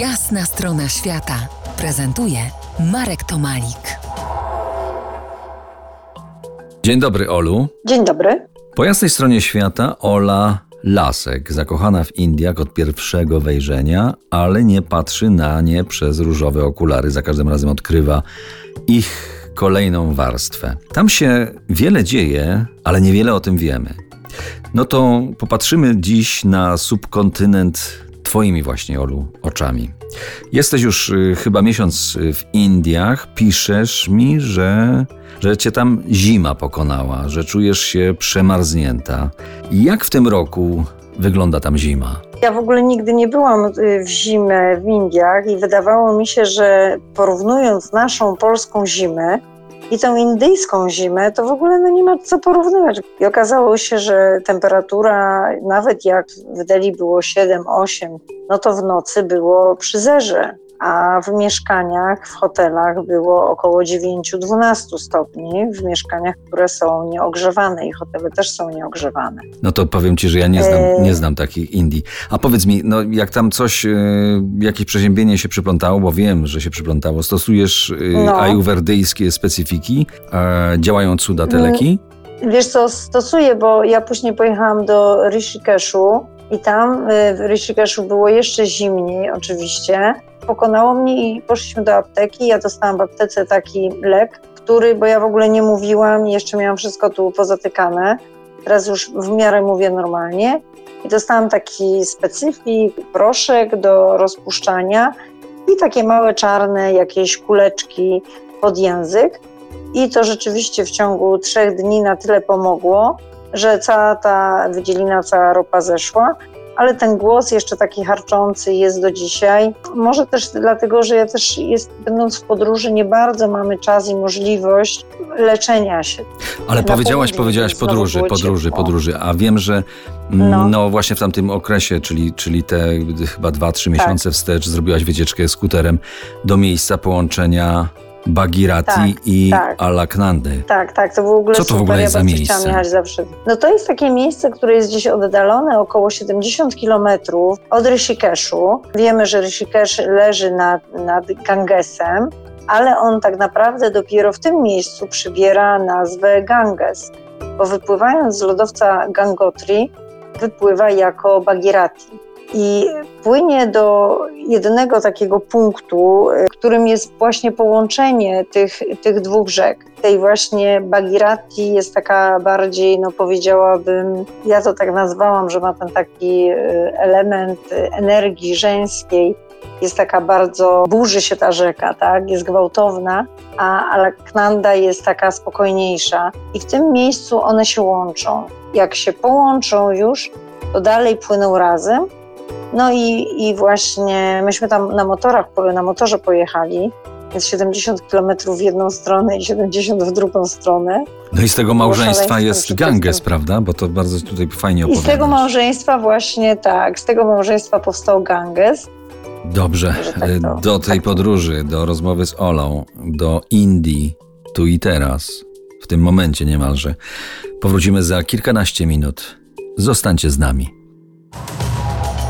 Jasna strona świata prezentuje Marek Tomalik. Dzień dobry, Olu. Dzień dobry. Po jasnej stronie świata Ola Lasek, zakochana w Indiach od pierwszego wejrzenia, ale nie patrzy na nie przez różowe okulary. Za każdym razem odkrywa ich kolejną warstwę. Tam się wiele dzieje, ale niewiele o tym wiemy. No to popatrzymy dziś na subkontynent Twoimi właśnie, Olu, oczami. Jesteś już y, chyba miesiąc w Indiach. Piszesz mi, że, że cię tam zima pokonała, że czujesz się przemarznięta. Jak w tym roku wygląda tam zima? Ja w ogóle nigdy nie byłam y, w zimę w Indiach i wydawało mi się, że porównując naszą polską zimę i tą indyjską zimę, to w ogóle no nie ma co porównywać. I okazało się, że temperatura, nawet jak w Delhi było 7-8, no to w nocy było przy zerze a w mieszkaniach, w hotelach było około 9-12 stopni, w mieszkaniach, które są nieogrzewane i hotele też są nieogrzewane. No to powiem Ci, że ja nie znam, e, nie znam takich Indii. A powiedz mi, no jak tam coś, e, jakieś przeziębienie się przyplątało, bo wiem, że się przyplątało, stosujesz e, no. ajurwedyjskie specyfiki, działają cuda te leki? Wiesz co, stosuję, bo ja później pojechałam do Rishikeshu i tam w Rishikeshu było jeszcze zimniej oczywiście, pokonało mnie i poszliśmy do apteki. Ja dostałam w aptece taki lek, który, bo ja w ogóle nie mówiłam, jeszcze miałam wszystko tu pozatykane. Teraz już w miarę mówię normalnie. I dostałam taki specyfik, proszek do rozpuszczania i takie małe czarne jakieś kuleczki pod język. I to rzeczywiście w ciągu trzech dni na tyle pomogło, że cała ta wydzielina, cała ropa zeszła ale ten głos jeszcze taki harczący jest do dzisiaj. Może też dlatego, że ja też jest, będąc w podróży nie bardzo mamy czas i możliwość leczenia się. Ale powiedziałaś, powiedziałaś podróży, podróży, podróży, a wiem, że mm, no. no. właśnie w tamtym okresie, czyli, czyli te chyba dwa, trzy miesiące tak. wstecz zrobiłaś wycieczkę skuterem do miejsca połączenia Bagirati tak, i tak. Alaknandy. Tak, tak, to w ogóle Co to super. w ogóle jest ja za miejsce? jechać zawsze. No to jest takie miejsce, które jest gdzieś oddalone około 70 kilometrów od Rishikeshu. Wiemy, że Rishikesh leży nad, nad Gangesem, ale on tak naprawdę dopiero w tym miejscu przybiera nazwę Ganges, bo wypływając z lodowca Gangotri wypływa jako Bagirati i płynie do jednego takiego punktu, y, którym jest właśnie połączenie tych, tych dwóch rzek. Tej właśnie Bagirati jest taka bardziej, no powiedziałabym, ja to tak nazwałam, że ma ten taki y, element energii żeńskiej, jest taka bardzo, burzy się ta rzeka, tak, jest gwałtowna, a Alaknanda jest taka spokojniejsza i w tym miejscu one się łączą. Jak się połączą już, to dalej płyną razem, no i, i właśnie myśmy tam na motorach, na motorze pojechali, jest 70 km w jedną stronę i 70 w drugą stronę. No i z tego małżeństwa jest Ganges, prawda? Bo to bardzo tutaj fajnie opowiadasz. I z tego małżeństwa właśnie tak, z tego małżeństwa powstał Ganges. Dobrze, tak to, do tej tak podróży, do rozmowy z Olą, do Indii, tu i teraz, w tym momencie niemalże, powrócimy za kilkanaście minut. Zostańcie z nami.